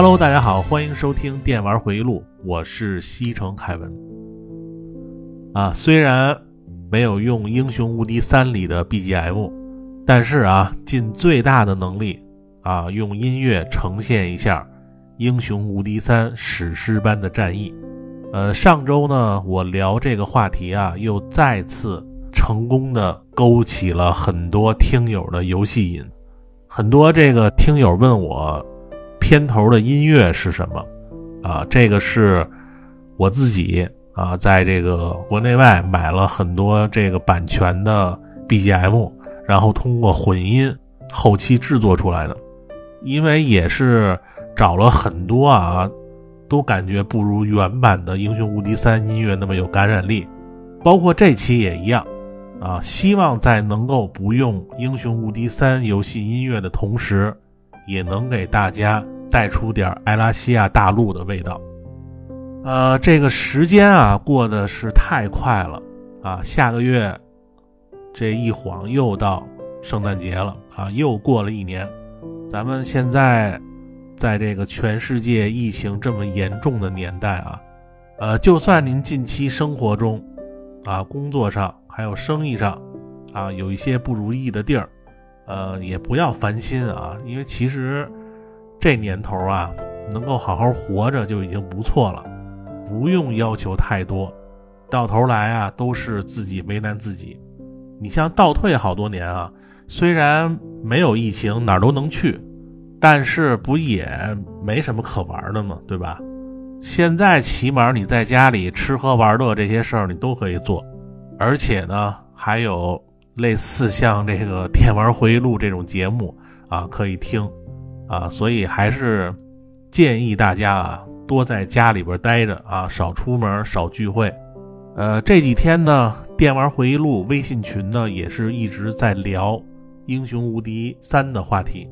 Hello，大家好，欢迎收听《电玩回忆录》，我是西城凯文。啊，虽然没有用《英雄无敌三》里的 BGM，但是啊，尽最大的能力啊，用音乐呈现一下《英雄无敌三》史诗般的战役。呃，上周呢，我聊这个话题啊，又再次成功的勾起了很多听友的游戏瘾。很多这个听友问我，片头的音乐是什么？啊，这个是我自己啊，在这个国内外买了很多这个版权的 BGM，然后通过混音后期制作出来的。因为也是找了很多啊。都感觉不如原版的《英雄无敌三》音乐那么有感染力，包括这期也一样，啊，希望在能够不用《英雄无敌三》游戏音乐的同时，也能给大家带出点埃拉西亚大陆的味道。呃，这个时间啊过得是太快了啊，下个月这一晃又到圣诞节了啊，又过了一年，咱们现在。在这个全世界疫情这么严重的年代啊，呃，就算您近期生活中，啊，工作上还有生意上，啊，有一些不如意的地儿，呃，也不要烦心啊，因为其实这年头啊，能够好好活着就已经不错了，不用要求太多，到头来啊，都是自己为难自己。你像倒退好多年啊，虽然没有疫情，哪儿都能去。但是不也没什么可玩的吗？对吧？现在起码你在家里吃喝玩乐这些事儿你都可以做，而且呢还有类似像这个电玩回忆录这种节目啊可以听啊，所以还是建议大家啊多在家里边待着啊，少出门少聚会。呃，这几天呢电玩回忆录微信群呢也是一直在聊英雄无敌三的话题。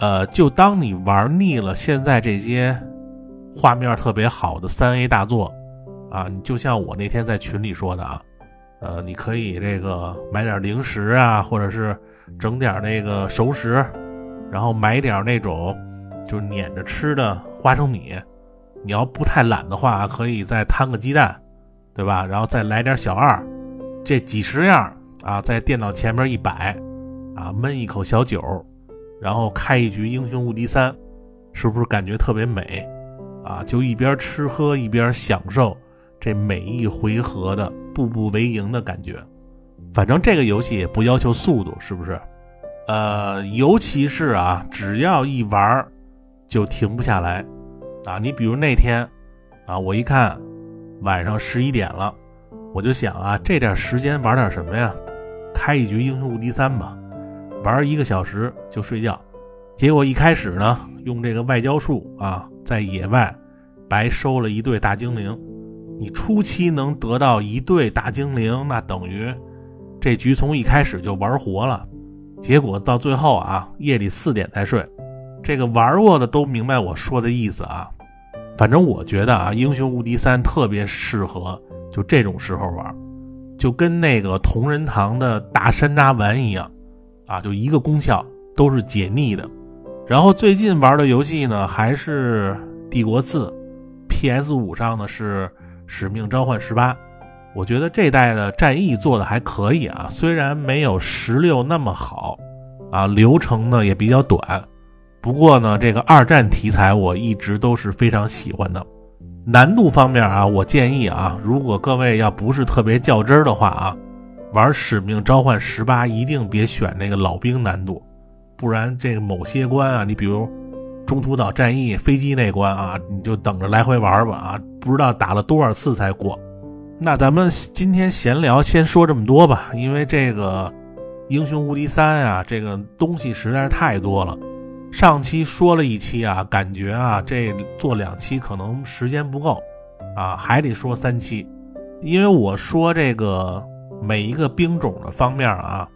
呃，就当你玩腻了现在这些画面特别好的三 A 大作啊，你就像我那天在群里说的啊，呃，你可以这个买点零食啊，或者是整点那个熟食，然后买点那种就是碾着吃的花生米。你要不太懒的话，可以再摊个鸡蛋，对吧？然后再来点小二，这几十样啊，在电脑前面一摆啊，闷一口小酒。然后开一局英雄无敌三，是不是感觉特别美啊？就一边吃喝一边享受这每一回合的步步为营的感觉。反正这个游戏也不要求速度，是不是？呃，尤其是啊，只要一玩就停不下来啊。你比如那天啊，我一看晚上十一点了，我就想啊，这点时间玩点什么呀？开一局英雄无敌三吧。玩一个小时就睡觉，结果一开始呢，用这个外交术啊，在野外白收了一对大精灵。你初期能得到一对大精灵，那等于这局从一开始就玩活了。结果到最后啊，夜里四点才睡。这个玩过的都明白我说的意思啊。反正我觉得啊，《英雄无敌三》特别适合就这种时候玩，就跟那个同仁堂的大山楂丸一样。啊，就一个功效都是解腻的。然后最近玩的游戏呢，还是《帝国四》，PS 五上呢是《使命召唤十八》。我觉得这代的战役做的还可以啊，虽然没有十六那么好啊，流程呢也比较短。不过呢，这个二战题材我一直都是非常喜欢的。难度方面啊，我建议啊，如果各位要不是特别较真儿的话啊。玩使命召唤十八一定别选那个老兵难度，不然这个某些关啊，你比如中途岛战役飞机那关啊，你就等着来回玩吧啊，不知道打了多少次才过。那咱们今天闲聊先说这么多吧，因为这个英雄无敌三啊，这个东西实在是太多了。上期说了一期啊，感觉啊这做两期可能时间不够啊，还得说三期，因为我说这个。每一个兵种的方面啊，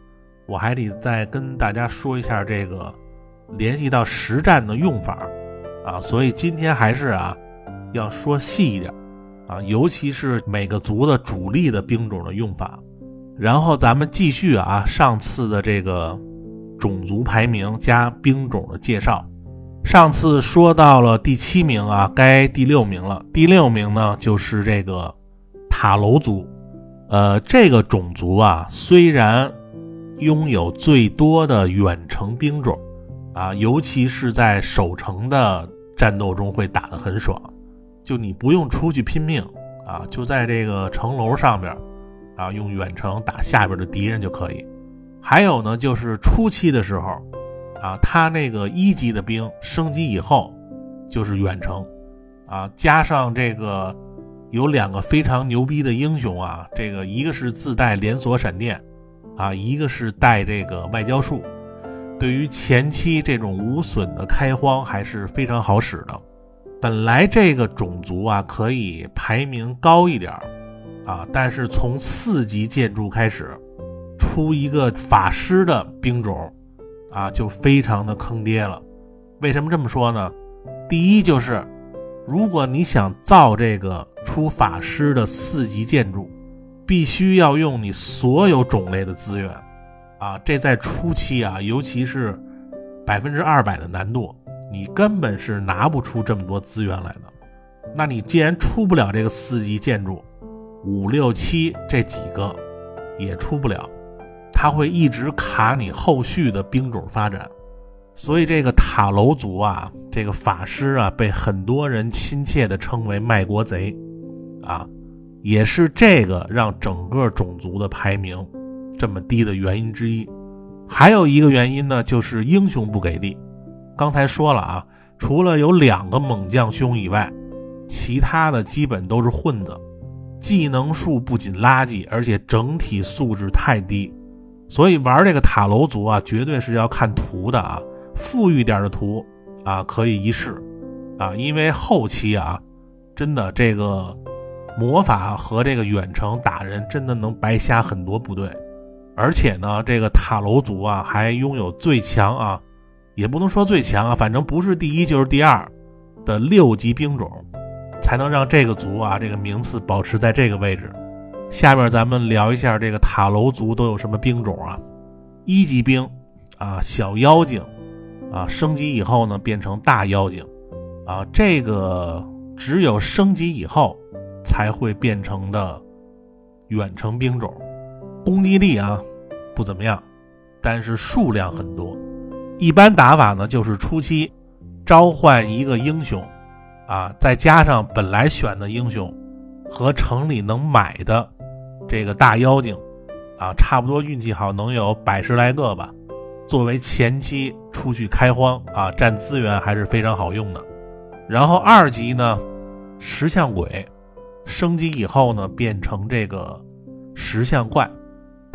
我还得再跟大家说一下这个联系到实战的用法啊，所以今天还是啊要说细一点啊，尤其是每个族的主力的兵种的用法。然后咱们继续啊，上次的这个种族排名加兵种的介绍，上次说到了第七名啊，该第六名了。第六名呢，就是这个塔楼族。呃，这个种族啊，虽然拥有最多的远程兵种啊，尤其是在守城的战斗中会打得很爽，就你不用出去拼命啊，就在这个城楼上边啊，用远程打下边的敌人就可以。还有呢，就是初期的时候。啊，他那个一级的兵升级以后就是远程，啊，加上这个有两个非常牛逼的英雄啊，这个一个是自带连锁闪电，啊，一个是带这个外交术，对于前期这种无损的开荒还是非常好使的。本来这个种族啊可以排名高一点啊，但是从四级建筑开始出一个法师的兵种。啊，就非常的坑爹了。为什么这么说呢？第一就是，如果你想造这个出法师的四级建筑，必须要用你所有种类的资源。啊，这在初期啊，尤其是百分之二百的难度，你根本是拿不出这么多资源来的。那你既然出不了这个四级建筑，五六七这几个也出不了。他会一直卡你后续的兵种发展，所以这个塔楼族啊，这个法师啊，被很多人亲切地称为卖国贼，啊，也是这个让整个种族的排名这么低的原因之一。还有一个原因呢，就是英雄不给力。刚才说了啊，除了有两个猛将兄以外，其他的基本都是混子，技能数不仅垃圾，而且整体素质太低。所以玩这个塔楼族啊，绝对是要看图的啊，富裕点的图啊可以一试啊，因为后期啊，真的这个魔法和这个远程打人真的能白瞎很多部队，而且呢，这个塔楼族啊还拥有最强啊，也不能说最强啊，反正不是第一就是第二的六级兵种，才能让这个族啊这个名次保持在这个位置。下面咱们聊一下这个塔楼族都有什么兵种啊？一级兵啊，小妖精啊，升级以后呢变成大妖精啊，这个只有升级以后才会变成的远程兵种，攻击力啊不怎么样，但是数量很多。一般打法呢就是初期召唤一个英雄啊，再加上本来选的英雄和城里能买的。这个大妖精，啊，差不多运气好能有百十来个吧。作为前期出去开荒啊，占资源还是非常好用的。然后二级呢，石像鬼，升级以后呢，变成这个石像怪，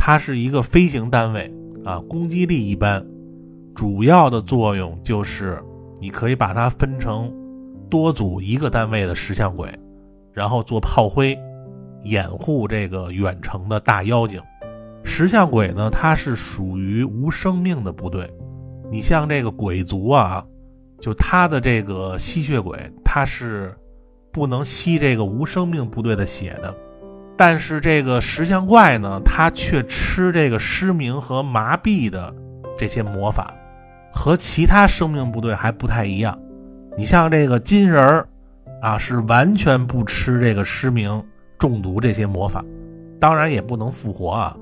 它是一个飞行单位啊，攻击力一般，主要的作用就是你可以把它分成多组一个单位的石像鬼，然后做炮灰。掩护这个远程的大妖精，石像鬼呢？它是属于无生命的部队。你像这个鬼族啊，就他的这个吸血鬼，他是不能吸这个无生命部队的血的。但是这个石像怪呢，他却吃这个失明和麻痹的这些魔法，和其他生命部队还不太一样。你像这个金人儿啊，是完全不吃这个失明。中毒这些魔法，当然也不能复活啊。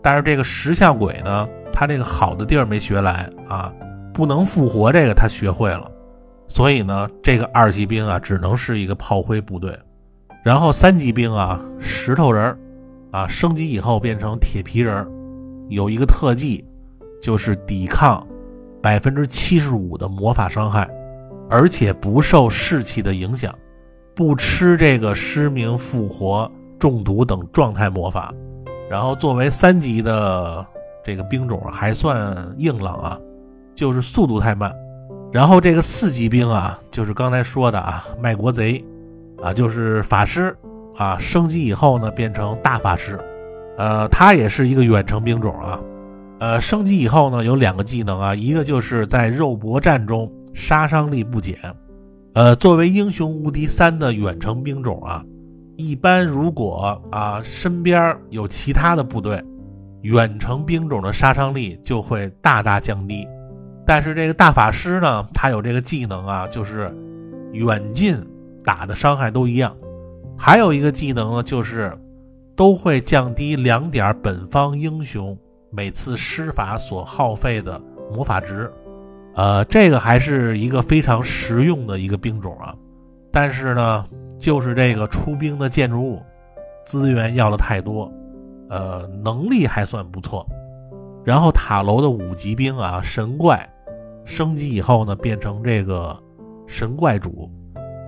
但是这个石像鬼呢，他这个好的地儿没学来啊，不能复活这个他学会了。所以呢，这个二级兵啊，只能是一个炮灰部队。然后三级兵啊，石头人儿啊，升级以后变成铁皮人儿，有一个特技，就是抵抗百分之七十五的魔法伤害，而且不受士气的影响。不吃这个失明、复活、中毒等状态魔法，然后作为三级的这个兵种还算硬朗啊，就是速度太慢。然后这个四级兵啊，就是刚才说的啊，卖国贼啊，就是法师啊，升级以后呢变成大法师，呃，他也是一个远程兵种啊，呃，升级以后呢有两个技能啊，一个就是在肉搏战中杀伤力不减。呃，作为英雄无敌三的远程兵种啊，一般如果啊身边有其他的部队，远程兵种的杀伤力就会大大降低。但是这个大法师呢，他有这个技能啊，就是远近打的伤害都一样。还有一个技能呢，就是都会降低两点本方英雄每次施法所耗费的魔法值。呃，这个还是一个非常实用的一个兵种啊。但是呢，就是这个出兵的建筑物资源要的太多，呃，能力还算不错。然后塔楼的五级兵啊，神怪升级以后呢，变成这个神怪主，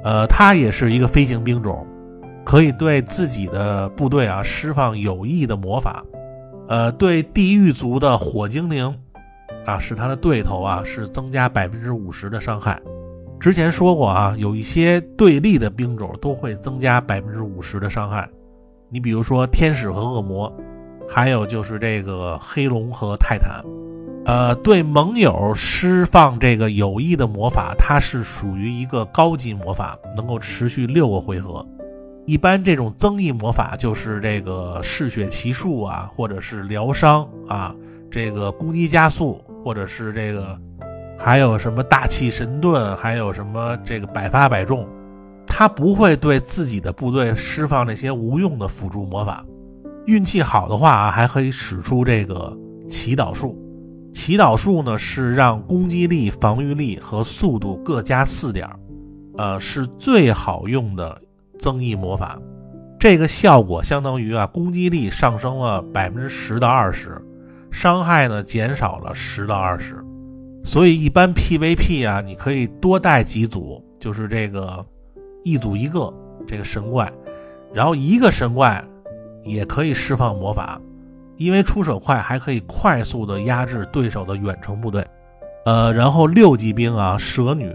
呃，他也是一个飞行兵种，可以对自己的部队啊释放有益的魔法，呃，对地狱族的火精灵啊，是他的对头啊，是增加百分之五十的伤害。之前说过啊，有一些对立的兵种都会增加百分之五十的伤害，你比如说天使和恶魔。还有就是这个黑龙和泰坦，呃，对盟友释放这个有益的魔法，它是属于一个高级魔法，能够持续六个回合。一般这种增益魔法就是这个嗜血奇术啊，或者是疗伤啊，这个攻击加速，或者是这个还有什么大气神盾，还有什么这个百发百中，它不会对自己的部队释放那些无用的辅助魔法。运气好的话啊，还可以使出这个祈祷术。祈祷术呢是让攻击力、防御力和速度各加四点，呃，是最好用的增益魔法。这个效果相当于啊，攻击力上升了百分之十到二十，伤害呢减少了十到二十。所以一般 PVP 啊，你可以多带几组，就是这个一组一个这个神怪，然后一个神怪。也可以释放魔法，因为出手快，还可以快速的压制对手的远程部队。呃，然后六级兵啊，蛇女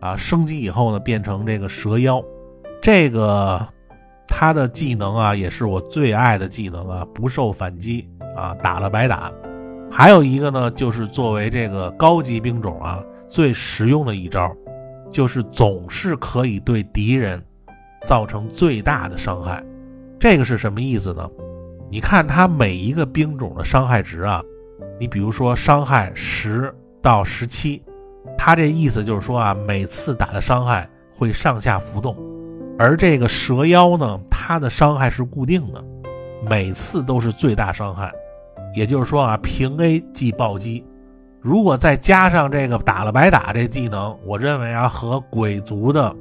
啊，升级以后呢，变成这个蛇妖。这个他的技能啊，也是我最爱的技能啊，不受反击啊，打了白打。还有一个呢，就是作为这个高级兵种啊，最实用的一招，就是总是可以对敌人造成最大的伤害。这个是什么意思呢？你看它每一个兵种的伤害值啊，你比如说伤害十到十七，它这意思就是说啊，每次打的伤害会上下浮动。而这个蛇妖呢，它的伤害是固定的，每次都是最大伤害。也就是说啊，平 A 即暴击。如果再加上这个打了白打这技能，我认为啊，和鬼族的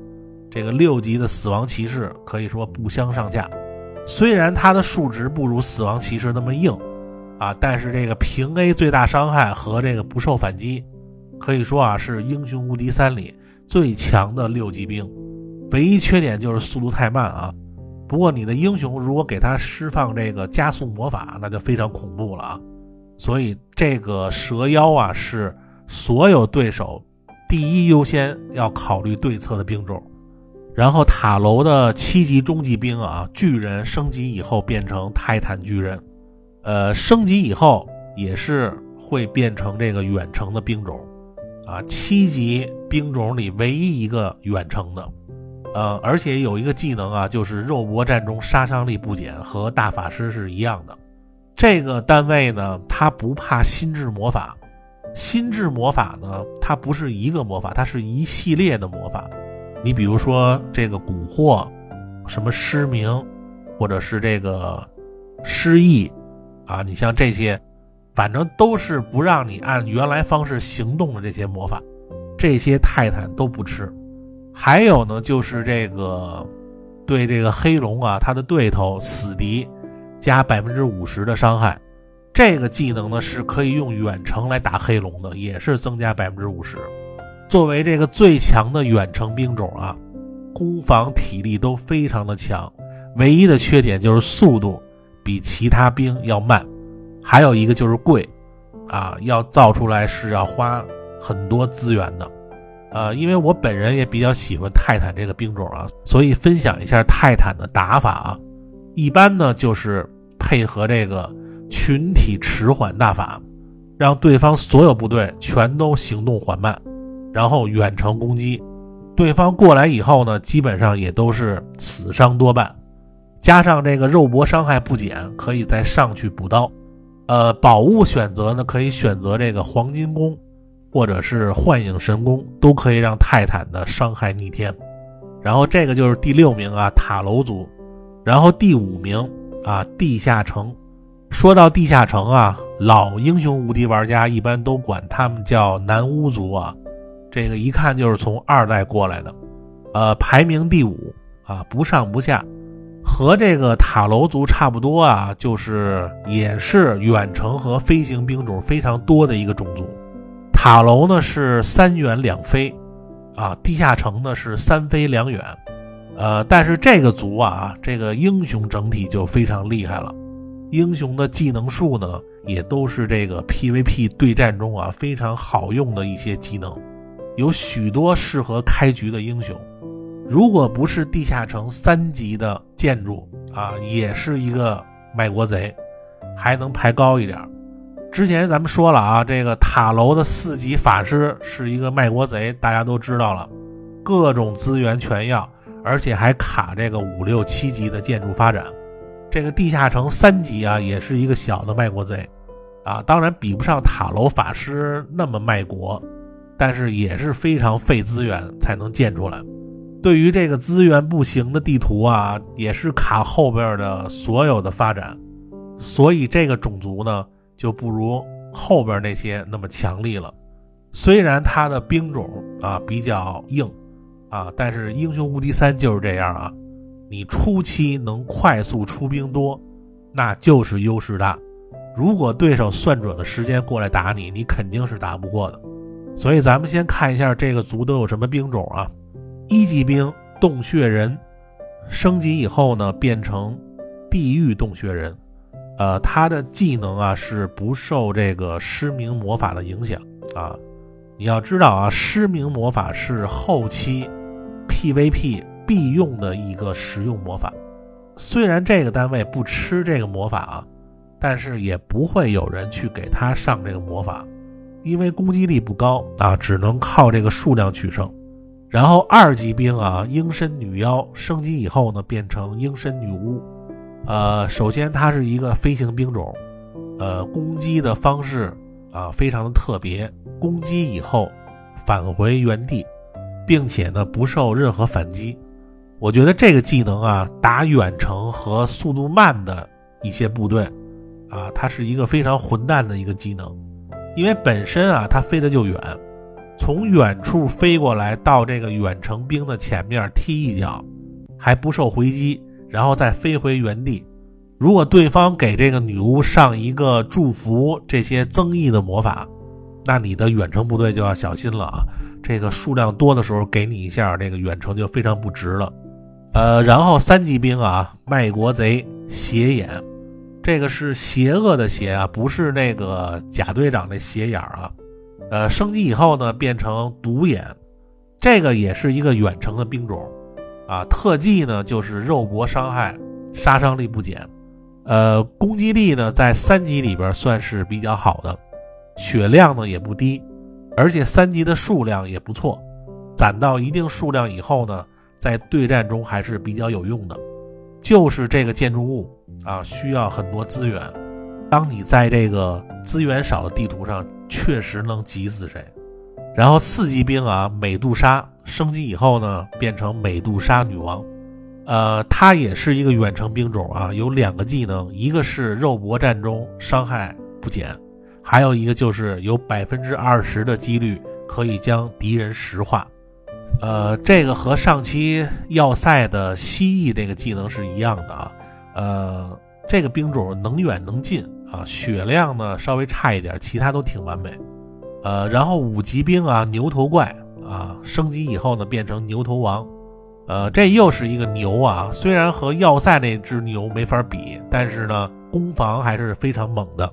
这个六级的死亡骑士可以说不相上下。虽然它的数值不如死亡骑士那么硬，啊，但是这个平 A 最大伤害和这个不受反击，可以说啊是英雄无敌三里最强的六级兵。唯一缺点就是速度太慢啊。不过你的英雄如果给他释放这个加速魔法，那就非常恐怖了啊。所以这个蛇妖啊是所有对手第一优先要考虑对策的兵种。然后塔楼的七级中级兵啊，巨人升级以后变成泰坦巨人，呃，升级以后也是会变成这个远程的兵种，啊，七级兵种里唯一一个远程的，呃，而且有一个技能啊，就是肉搏战中杀伤力不减，和大法师是一样的。这个单位呢，它不怕心智魔法，心智魔法呢，它不是一个魔法，它是一系列的魔法。你比如说这个蛊惑，什么失明，或者是这个失忆，啊，你像这些，反正都是不让你按原来方式行动的这些魔法，这些泰坦都不吃。还有呢，就是这个对这个黑龙啊，他的对头死敌加百分之五十的伤害，这个技能呢是可以用远程来打黑龙的，也是增加百分之五十。作为这个最强的远程兵种啊，攻防体力都非常的强，唯一的缺点就是速度比其他兵要慢，还有一个就是贵，啊，要造出来是要花很多资源的，呃，因为我本人也比较喜欢泰坦这个兵种啊，所以分享一下泰坦的打法啊，一般呢就是配合这个群体迟缓大法，让对方所有部队全都行动缓慢。然后远程攻击，对方过来以后呢，基本上也都是死伤多半，加上这个肉搏伤害不减，可以再上去补刀。呃，宝物选择呢，可以选择这个黄金弓，或者是幻影神功，都可以让泰坦的伤害逆天。然后这个就是第六名啊，塔楼族。然后第五名啊，地下城。说到地下城啊，老英雄无敌玩家一般都管他们叫南巫族啊。这个一看就是从二代过来的，呃，排名第五啊，不上不下，和这个塔楼族差不多啊，就是也是远程和飞行兵种非常多的一个种族。塔楼呢是三远两飞，啊，地下城呢是三飞两远，呃，但是这个族啊，这个英雄整体就非常厉害了，英雄的技能数呢也都是这个 PVP 对战中啊非常好用的一些技能。有许多适合开局的英雄，如果不是地下城三级的建筑啊，也是一个卖国贼，还能排高一点。之前咱们说了啊，这个塔楼的四级法师是一个卖国贼，大家都知道了，各种资源全要，而且还卡这个五六七级的建筑发展。这个地下城三级啊，也是一个小的卖国贼，啊，当然比不上塔楼法师那么卖国。但是也是非常费资源才能建出来。对于这个资源不行的地图啊，也是卡后边的所有的发展。所以这个种族呢，就不如后边那些那么强力了。虽然它的兵种啊比较硬啊，但是英雄无敌三就是这样啊。你初期能快速出兵多，那就是优势大。如果对手算准了时间过来打你，你肯定是打不过的。所以咱们先看一下这个族都有什么兵种啊？一级兵洞穴人，升级以后呢变成地狱洞穴人，呃，他的技能啊是不受这个失明魔法的影响啊。你要知道啊，失明魔法是后期 PVP 必用的一个实用魔法。虽然这个单位不吃这个魔法啊，但是也不会有人去给他上这个魔法。因为攻击力不高啊，只能靠这个数量取胜。然后二级兵啊，鹰身女妖升级以后呢，变成鹰身女巫。呃，首先它是一个飞行兵种，呃，攻击的方式啊非常的特别，攻击以后返回原地，并且呢不受任何反击。我觉得这个技能啊，打远程和速度慢的一些部队啊，它是一个非常混蛋的一个技能。因为本身啊，它飞得就远，从远处飞过来到这个远程兵的前面踢一脚，还不受回击，然后再飞回原地。如果对方给这个女巫上一个祝福这些增益的魔法，那你的远程部队就要小心了啊！这个数量多的时候给你一下，这个远程就非常不值了。呃，然后三级兵啊，卖国贼斜眼。这个是邪恶的邪啊，不是那个贾队长那斜眼儿啊。呃，升级以后呢，变成独眼，这个也是一个远程的兵种啊。特技呢就是肉搏伤害，杀伤力不减。呃，攻击力呢在三级里边算是比较好的，血量呢也不低，而且三级的数量也不错。攒到一定数量以后呢，在对战中还是比较有用的。就是这个建筑物啊，需要很多资源。当你在这个资源少的地图上，确实能挤死谁。然后四级兵啊，美杜莎升级以后呢，变成美杜莎女王。呃，她也是一个远程兵种啊，有两个技能，一个是肉搏战中伤害不减，还有一个就是有百分之二十的几率可以将敌人石化。呃，这个和上期要塞的蜥蜴这个技能是一样的啊。呃，这个兵种能远能近啊，血量呢稍微差一点，其他都挺完美。呃，然后五级兵啊，牛头怪啊，升级以后呢变成牛头王。呃，这又是一个牛啊，虽然和要塞那只牛没法比，但是呢攻防还是非常猛的。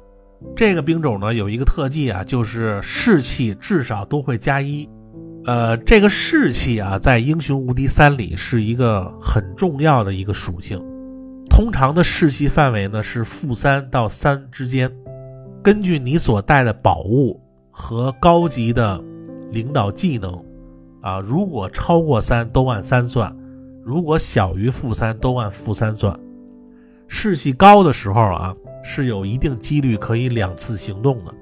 这个兵种呢有一个特技啊，就是士气至少都会加一。呃，这个士气啊，在英雄无敌三里是一个很重要的一个属性。通常的士气范围呢是负三到三之间。根据你所带的宝物和高级的领导技能啊，如果超过三都按三算，如果小于负三都按负三算。士气高的时候啊，是有一定几率可以两次行动的。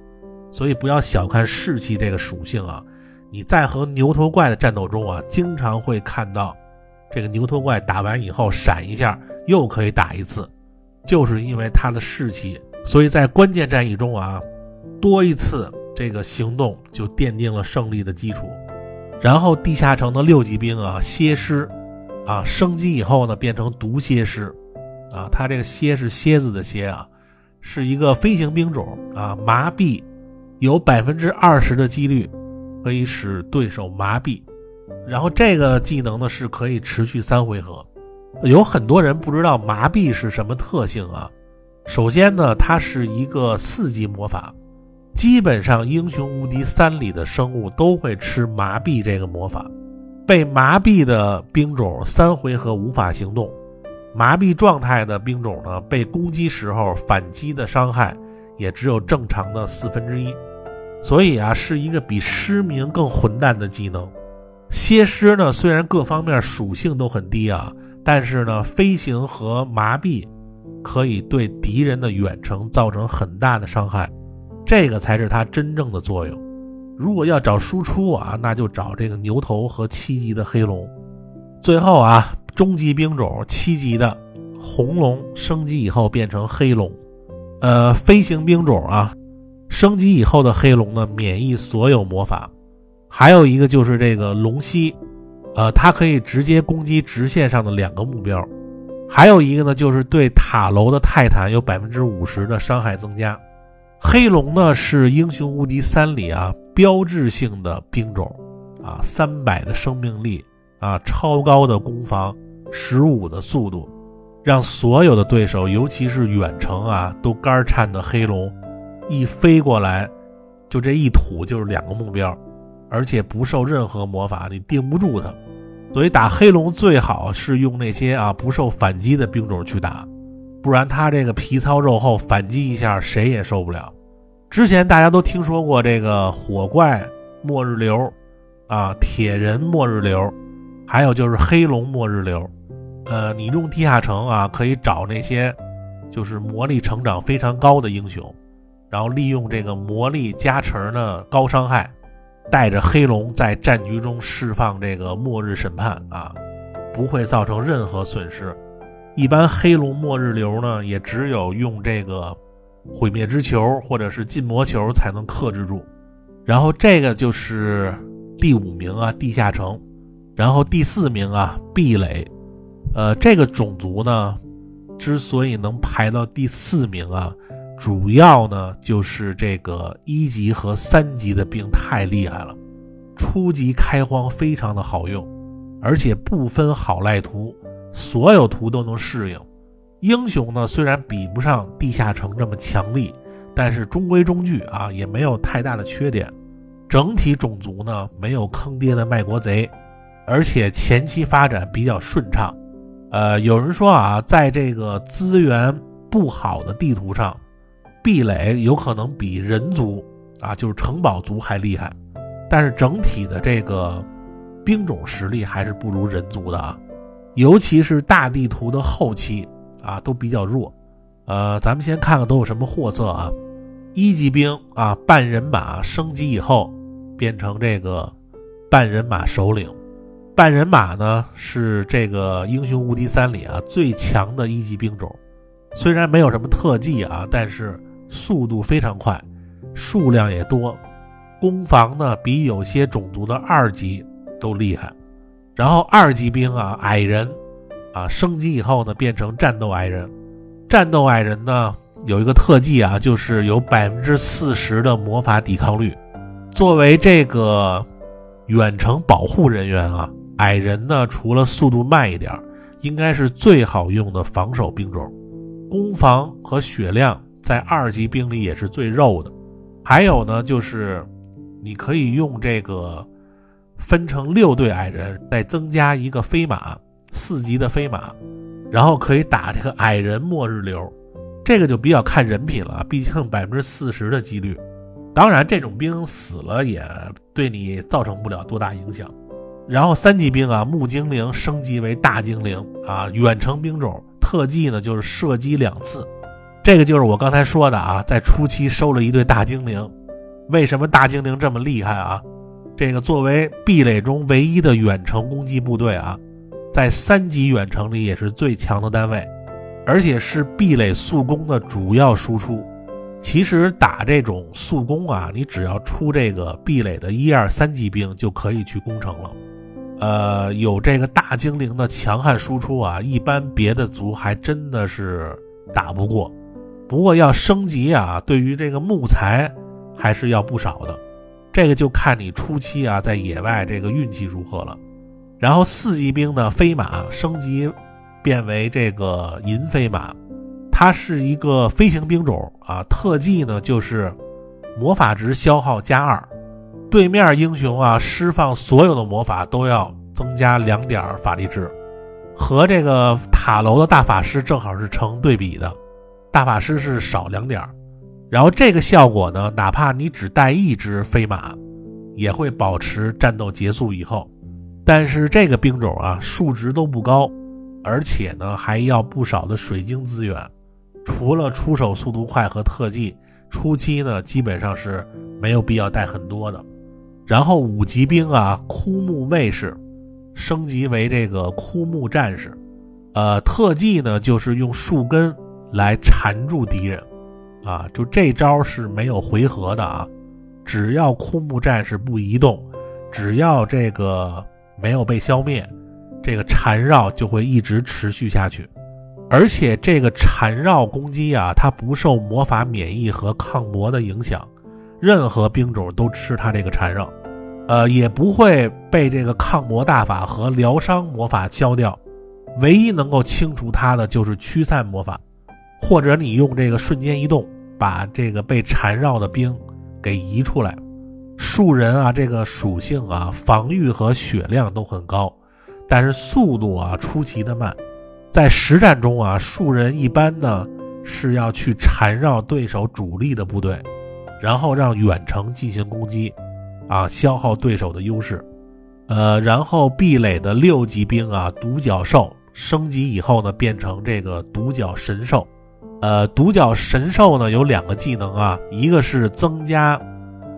所以不要小看士气这个属性啊！你在和牛头怪的战斗中啊，经常会看到这个牛头怪打完以后闪一下，又可以打一次，就是因为他的士气。所以在关键战役中啊，多一次这个行动就奠定了胜利的基础。然后地下城的六级兵啊，蝎师啊，升级以后呢，变成毒蝎师啊，它这个蝎是蝎子的蝎啊，是一个飞行兵种啊，麻痹有百分之二十的几率可以使对手麻痹。然后这个技能呢是可以持续三回合。有很多人不知道麻痹是什么特性啊。首先呢，它是一个四级魔法，基本上英雄无敌三里的生物都会吃麻痹这个魔法。被麻痹的兵种三回合无法行动，麻痹状态的兵种呢，被攻击时候反击的伤害也只有正常的四分之一。所以啊，是一个比失明更混蛋的技能。蝎狮呢，虽然各方面属性都很低啊，但是呢，飞行和麻痹。可以对敌人的远程造成很大的伤害，这个才是它真正的作用。如果要找输出啊，那就找这个牛头和七级的黑龙。最后啊，终极兵种七级的红龙升级以后变成黑龙。呃，飞行兵种啊，升级以后的黑龙呢，免疫所有魔法。还有一个就是这个龙息，呃，它可以直接攻击直线上的两个目标。还有一个呢，就是对塔楼的泰坦有百分之五十的伤害增加。黑龙呢是英雄无敌三里啊标志性的兵种啊，三百的生命力啊，超高的攻防，十五的速度，让所有的对手，尤其是远程啊，都肝颤的黑龙，一飞过来，就这一吐就是两个目标，而且不受任何魔法，你定不住它。所以打黑龙最好是用那些啊不受反击的兵种去打，不然他这个皮糙肉厚，反击一下谁也受不了。之前大家都听说过这个火怪末日流，啊铁人末日流，还有就是黑龙末日流。呃，你用地下城啊可以找那些就是魔力成长非常高的英雄，然后利用这个魔力加成的高伤害。带着黑龙在战局中释放这个末日审判啊，不会造成任何损失。一般黑龙末日流呢，也只有用这个毁灭之球或者是禁魔球才能克制住。然后这个就是第五名啊，地下城。然后第四名啊，壁垒。呃，这个种族呢，之所以能排到第四名啊。主要呢就是这个一级和三级的兵太厉害了，初级开荒非常的好用，而且不分好赖图，所有图都能适应。英雄呢虽然比不上地下城这么强力，但是中规中矩啊，也没有太大的缺点。整体种族呢没有坑爹的卖国贼，而且前期发展比较顺畅。呃，有人说啊，在这个资源不好的地图上。壁垒有可能比人族啊，就是城堡族还厉害，但是整体的这个兵种实力还是不如人族的啊，尤其是大地图的后期啊都比较弱。呃，咱们先看看都有什么货色啊。一级兵啊，半人马升级以后变成这个半人马首领。半人马呢是这个英雄无敌三里啊最强的一级兵种，虽然没有什么特技啊，但是。速度非常快，数量也多，攻防呢比有些种族的二级都厉害。然后二级兵啊，矮人啊，升级以后呢变成战斗矮人。战斗矮人呢有一个特技啊，就是有百分之四十的魔法抵抗率。作为这个远程保护人员啊，矮人呢除了速度慢一点，应该是最好用的防守兵种，攻防和血量。在二级兵里也是最肉的，还有呢，就是你可以用这个分成六队矮人，再增加一个飞马，四级的飞马，然后可以打这个矮人末日流，这个就比较看人品了，毕竟百分之四十的几率。当然，这种兵死了也对你造成不了多大影响。然后三级兵啊，木精灵升级为大精灵啊，远程兵种，特技呢就是射击两次。这个就是我刚才说的啊，在初期收了一对大精灵，为什么大精灵这么厉害啊？这个作为壁垒中唯一的远程攻击部队啊，在三级远程里也是最强的单位，而且是壁垒速攻的主要输出。其实打这种速攻啊，你只要出这个壁垒的一二三级兵就可以去攻城了。呃，有这个大精灵的强悍输出啊，一般别的族还真的是打不过。不过要升级啊，对于这个木材还是要不少的。这个就看你初期啊在野外这个运气如何了。然后四级兵的飞马升级变为这个银飞马，它是一个飞行兵种啊，特技呢就是魔法值消耗加二。对面英雄啊，释放所有的魔法都要增加两点法力值，和这个塔楼的大法师正好是成对比的，大法师是少两点。然后这个效果呢，哪怕你只带一只飞马，也会保持战斗结束以后。但是这个兵种啊，数值都不高，而且呢还要不少的水晶资源，除了出手速度快和特技，初期呢基本上是没有必要带很多的。然后五级兵啊，枯木卫士升级为这个枯木战士，呃，特技呢就是用树根来缠住敌人，啊，就这招是没有回合的啊，只要枯木战士不移动，只要这个没有被消灭，这个缠绕就会一直持续下去，而且这个缠绕攻击啊，它不受魔法免疫和抗魔的影响。任何兵种都吃它这个缠绕，呃，也不会被这个抗魔大法和疗伤魔法消掉。唯一能够清除它的就是驱散魔法，或者你用这个瞬间移动把这个被缠绕的兵给移出来。树人啊，这个属性啊，防御和血量都很高，但是速度啊出奇的慢。在实战中啊，树人一般呢是要去缠绕对手主力的部队。然后让远程进行攻击，啊，消耗对手的优势，呃，然后壁垒的六级兵啊，独角兽升级以后呢，变成这个独角神兽，呃，独角神兽呢有两个技能啊，一个是增加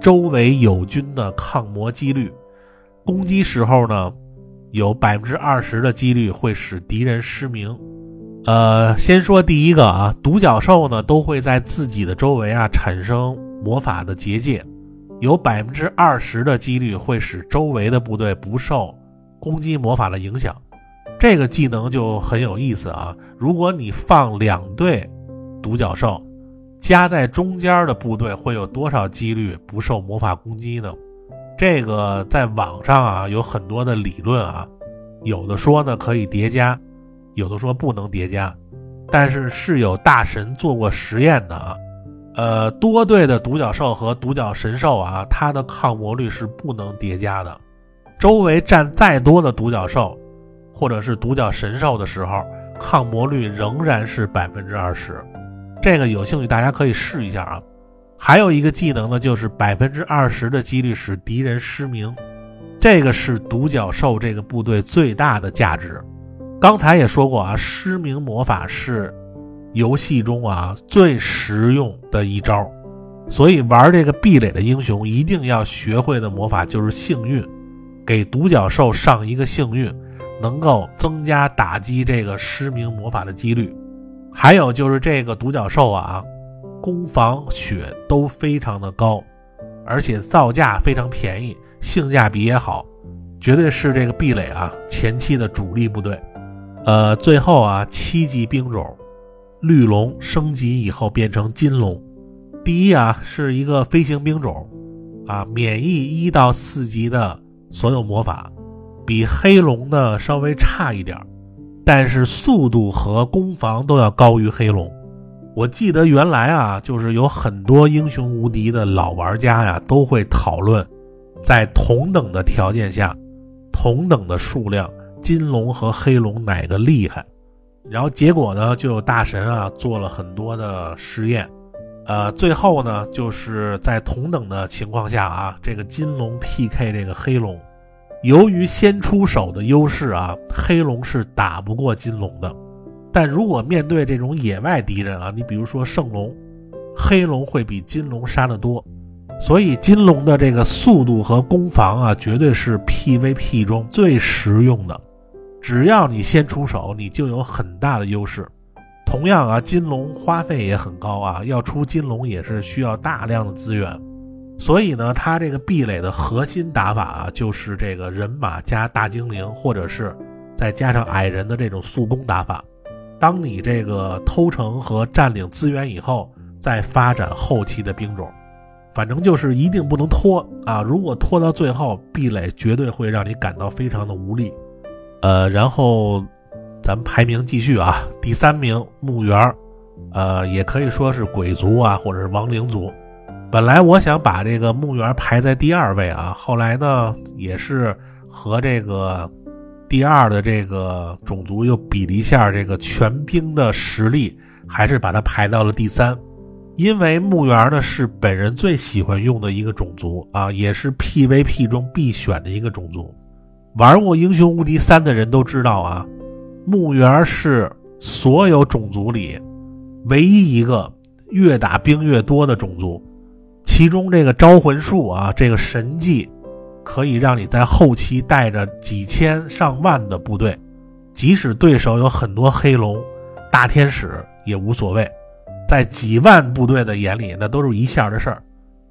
周围友军的抗魔几率，攻击时候呢有百分之二十的几率会使敌人失明，呃，先说第一个啊，独角兽呢都会在自己的周围啊产生。魔法的结界有百分之二十的几率会使周围的部队不受攻击魔法的影响，这个技能就很有意思啊！如果你放两队独角兽，夹在中间的部队会有多少几率不受魔法攻击呢？这个在网上啊有很多的理论啊，有的说呢可以叠加，有的说不能叠加，但是是有大神做过实验的啊。呃，多队的独角兽和独角神兽啊，它的抗魔率是不能叠加的。周围站再多的独角兽，或者是独角神兽的时候，抗魔率仍然是百分之二十。这个有兴趣大家可以试一下啊。还有一个技能呢，就是百分之二十的几率使敌人失明，这个是独角兽这个部队最大的价值。刚才也说过啊，失明魔法是。游戏中啊最实用的一招，所以玩这个壁垒的英雄一定要学会的魔法就是幸运，给独角兽上一个幸运，能够增加打击这个失明魔法的几率。还有就是这个独角兽啊，攻防血都非常的高，而且造价非常便宜，性价比也好，绝对是这个壁垒啊前期的主力部队。呃，最后啊七级兵种。绿龙升级以后变成金龙，第一啊是一个飞行兵种，啊免疫一到四级的所有魔法，比黑龙呢稍微差一点儿，但是速度和攻防都要高于黑龙。我记得原来啊就是有很多英雄无敌的老玩家呀都会讨论，在同等的条件下，同等的数量，金龙和黑龙哪个厉害？然后结果呢，就有大神啊做了很多的实验，呃，最后呢，就是在同等的情况下啊，这个金龙 PK 这个黑龙，由于先出手的优势啊，黑龙是打不过金龙的。但如果面对这种野外敌人啊，你比如说圣龙，黑龙会比金龙杀得多。所以金龙的这个速度和攻防啊，绝对是 PVP 中最实用的。只要你先出手，你就有很大的优势。同样啊，金龙花费也很高啊，要出金龙也是需要大量的资源。所以呢，它这个壁垒的核心打法啊，就是这个人马加大精灵，或者是再加上矮人的这种速攻打法。当你这个偷城和占领资源以后，再发展后期的兵种，反正就是一定不能拖啊！如果拖到最后，壁垒绝对会让你感到非常的无力。呃，然后咱们排名继续啊，第三名墓园，呃，也可以说是鬼族啊，或者是亡灵族。本来我想把这个墓园排在第二位啊，后来呢，也是和这个第二的这个种族又比了一下这个全兵的实力，还是把它排到了第三。因为墓园呢是本人最喜欢用的一个种族啊，也是 PVP 中必选的一个种族。玩过《英雄无敌三》的人都知道啊，墓园是所有种族里唯一一个越打兵越多的种族。其中这个招魂术啊，这个神技可以让你在后期带着几千上万的部队，即使对手有很多黑龙、大天使也无所谓。在几万部队的眼里，那都是一下的事儿。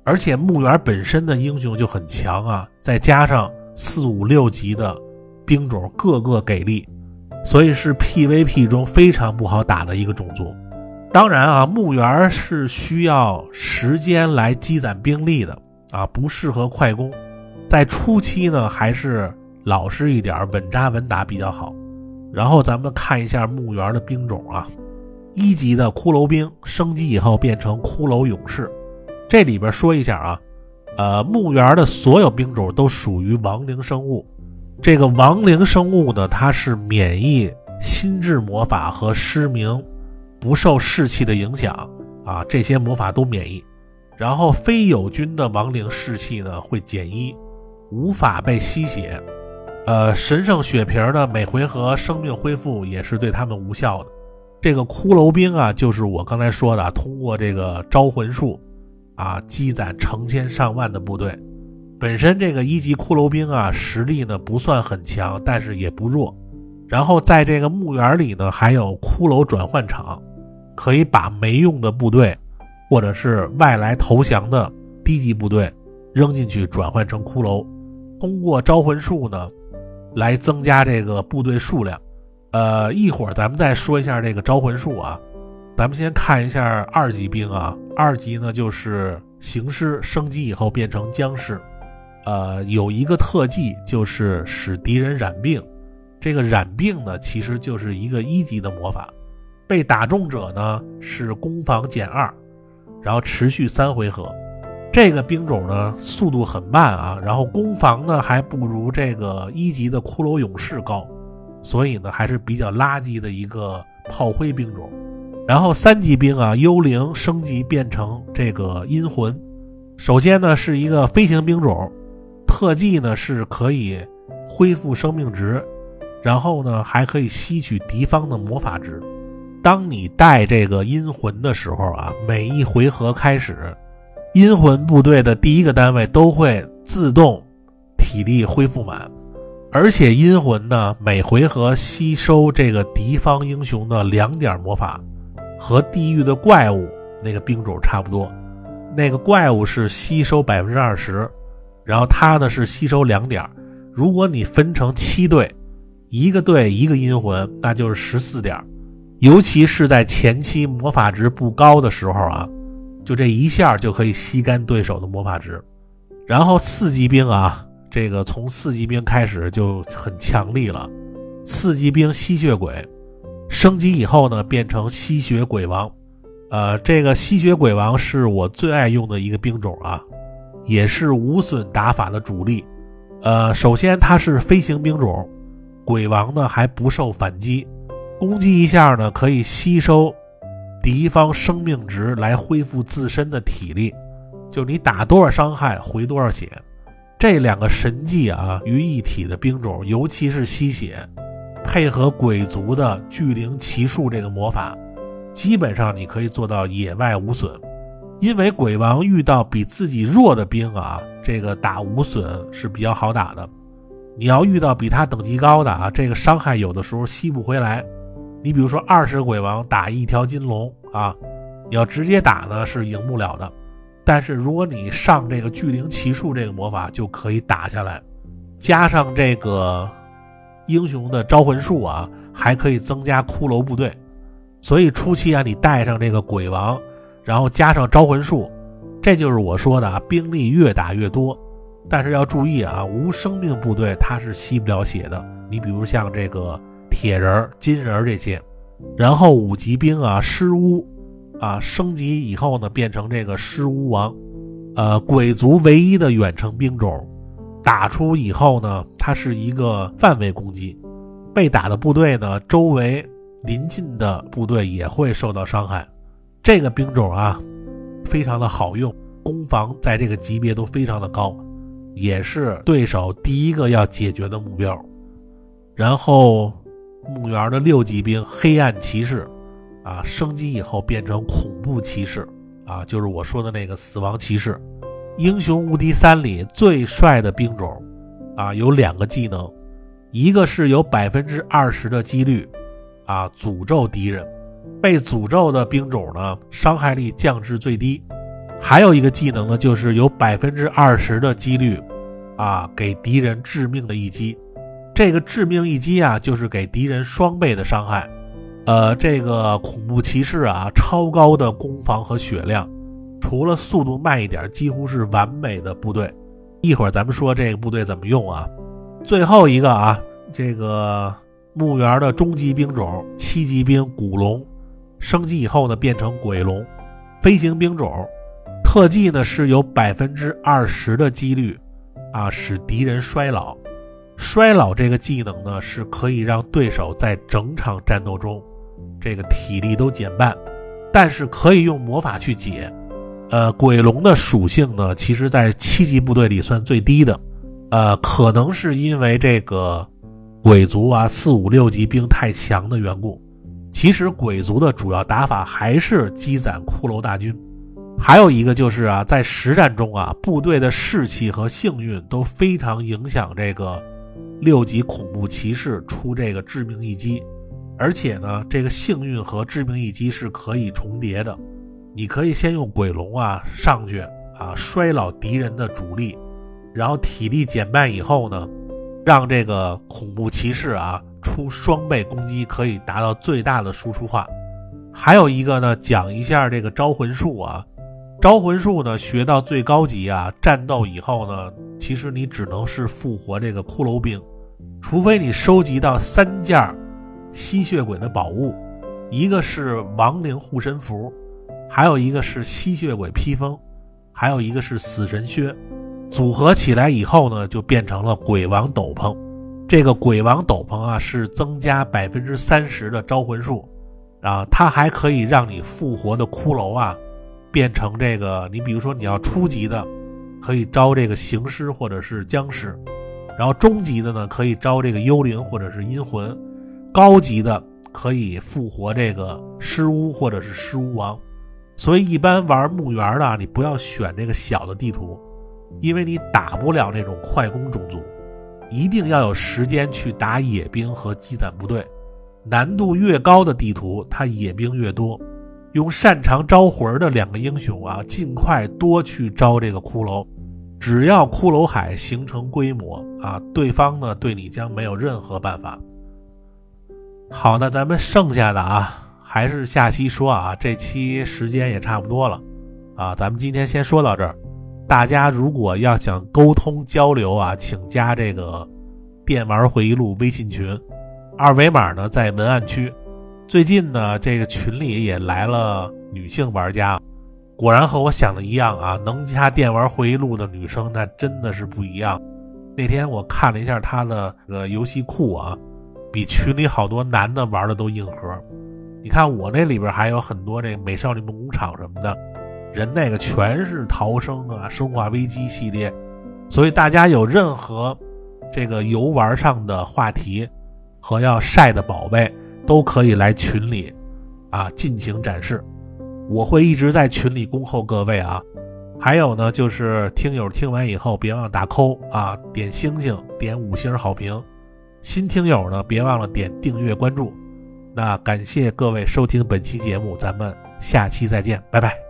而且墓园本身的英雄就很强啊，再加上四五六级的兵种，个个给力，所以是 PVP 中非常不好打的一个种族。当然啊，墓园是需要时间来积攒兵力的啊，不适合快攻。在初期呢，还是老实一点，稳扎稳打比较好。然后咱们看一下墓园的兵种啊。一级的骷髅兵升级以后变成骷髅勇士，这里边说一下啊，呃，墓园的所有兵种都属于亡灵生物。这个亡灵生物呢，它是免疫心智魔法和失明，不受士气的影响啊，这些魔法都免疫。然后非友军的亡灵士气呢会减一，无法被吸血。呃，神圣血瓶呢每回合生命恢复也是对他们无效的。这个骷髅兵啊，就是我刚才说的，通过这个招魂术，啊，积攒成千上万的部队。本身这个一级骷髅兵啊，实力呢不算很强，但是也不弱。然后在这个墓园里呢，还有骷髅转换场，可以把没用的部队，或者是外来投降的低级部队扔进去转换成骷髅，通过招魂术呢，来增加这个部队数量。呃，一会儿咱们再说一下这个招魂术啊。咱们先看一下二级兵啊。二级呢就是行尸升级以后变成僵尸，呃，有一个特技就是使敌人染病。这个染病呢其实就是一个一级的魔法，被打中者呢是攻防减二，然后持续三回合。这个兵种呢速度很慢啊，然后攻防呢还不如这个一级的骷髅勇士高。所以呢，还是比较垃圾的一个炮灰兵种。然后三级兵啊，幽灵升级变成这个阴魂。首先呢，是一个飞行兵种，特技呢是可以恢复生命值，然后呢还可以吸取敌方的魔法值。当你带这个阴魂的时候啊，每一回合开始，阴魂部队的第一个单位都会自动体力恢复满。而且阴魂呢，每回合吸收这个敌方英雄的两点魔法，和地狱的怪物那个兵种差不多。那个怪物是吸收百分之二十，然后他呢是吸收两点。如果你分成七队，一个队一个阴魂，那就是十四点。尤其是在前期魔法值不高的时候啊，就这一下就可以吸干对手的魔法值。然后四级兵啊。这个从四级兵开始就很强力了，四级兵吸血鬼升级以后呢，变成吸血鬼王。呃，这个吸血鬼王是我最爱用的一个兵种啊，也是无损打法的主力。呃，首先它是飞行兵种，鬼王呢还不受反击，攻击一下呢可以吸收敌方生命值来恢复自身的体力，就你打多少伤害回多少血。这两个神技啊于一体的兵种，尤其是吸血，配合鬼族的巨灵奇术这个魔法，基本上你可以做到野外无损。因为鬼王遇到比自己弱的兵啊，这个打无损是比较好打的。你要遇到比他等级高的啊，这个伤害有的时候吸不回来。你比如说二十鬼王打一条金龙啊，你要直接打呢是赢不了的。但是如果你上这个巨灵骑术这个魔法，就可以打下来，加上这个英雄的招魂术啊，还可以增加骷髅部队。所以初期啊，你带上这个鬼王，然后加上招魂术，这就是我说的啊，兵力越打越多。但是要注意啊，无生命部队它是吸不了血的。你比如像这个铁人、金人这些，然后五级兵啊，尸巫啊，升级以后呢，变成这个尸巫王，呃，鬼族唯一的远程兵种，打出以后呢，它是一个范围攻击，被打的部队呢，周围临近的部队也会受到伤害。这个兵种啊，非常的好用，攻防在这个级别都非常的高。也是对手第一个要解决的目标。然后，墓园的六级兵黑暗骑士，啊，升级以后变成恐怖骑士，啊，就是我说的那个死亡骑士。英雄无敌三里最帅的兵种，啊，有两个技能，一个是有百分之二十的几率，啊，诅咒敌人，被诅咒的兵种呢，伤害力降至最低。还有一个技能呢，就是有百分之二十的几率，啊，给敌人致命的一击。这个致命一击啊，就是给敌人双倍的伤害。呃，这个恐怖骑士啊，超高的攻防和血量，除了速度慢一点，几乎是完美的部队。一会儿咱们说这个部队怎么用啊。最后一个啊，这个墓园的终极兵种七级兵古龙，升级以后呢，变成鬼龙，飞行兵种。特技呢是有百分之二十的几率，啊，使敌人衰老。衰老这个技能呢是可以让对手在整场战斗中，这个体力都减半，但是可以用魔法去解。呃，鬼龙的属性呢，其实在七级部队里算最低的，呃，可能是因为这个鬼族啊四五六级兵太强的缘故。其实鬼族的主要打法还是积攒骷髅大军。还有一个就是啊，在实战中啊，部队的士气和幸运都非常影响这个六级恐怖骑士出这个致命一击，而且呢，这个幸运和致命一击是可以重叠的。你可以先用鬼龙啊上去啊衰老敌人的主力，然后体力减半以后呢，让这个恐怖骑士啊出双倍攻击，可以达到最大的输出化。还有一个呢，讲一下这个招魂术啊。招魂术呢，学到最高级啊，战斗以后呢，其实你只能是复活这个骷髅兵，除非你收集到三件吸血鬼的宝物，一个是亡灵护身符，还有一个是吸血鬼披风，还有一个是死神靴，组合起来以后呢，就变成了鬼王斗篷。这个鬼王斗篷啊，是增加百分之三十的招魂术，啊，它还可以让你复活的骷髅啊。变成这个，你比如说你要初级的，可以招这个行尸或者是僵尸，然后中级的呢可以招这个幽灵或者是阴魂，高级的可以复活这个尸巫或者是尸巫王。所以一般玩墓园的，你不要选这个小的地图，因为你打不了那种快攻种族，一定要有时间去打野兵和积攒部队。难度越高的地图，它野兵越多。用擅长招魂的两个英雄啊，尽快多去招这个骷髅。只要骷髅海形成规模啊，对方呢对你将没有任何办法。好，那咱们剩下的啊，还是下期说啊。这期时间也差不多了啊，咱们今天先说到这儿。大家如果要想沟通交流啊，请加这个“电玩回忆录”微信群，二维码呢在文案区。最近呢，这个群里也来了女性玩家，果然和我想的一样啊，能加电玩回忆录的女生那真的是不一样。那天我看了一下她的呃游戏库啊，比群里好多男的玩的都硬核。你看我那里边还有很多这美少女梦工厂什么的，人那个全是逃生啊、生化危机系列，所以大家有任何这个游玩上的话题和要晒的宝贝。都可以来群里，啊，尽情展示。我会一直在群里恭候各位啊。还有呢，就是听友听完以后别忘了打扣啊，点星星，点五星好评。新听友呢，别忘了点订阅关注。那感谢各位收听本期节目，咱们下期再见，拜拜。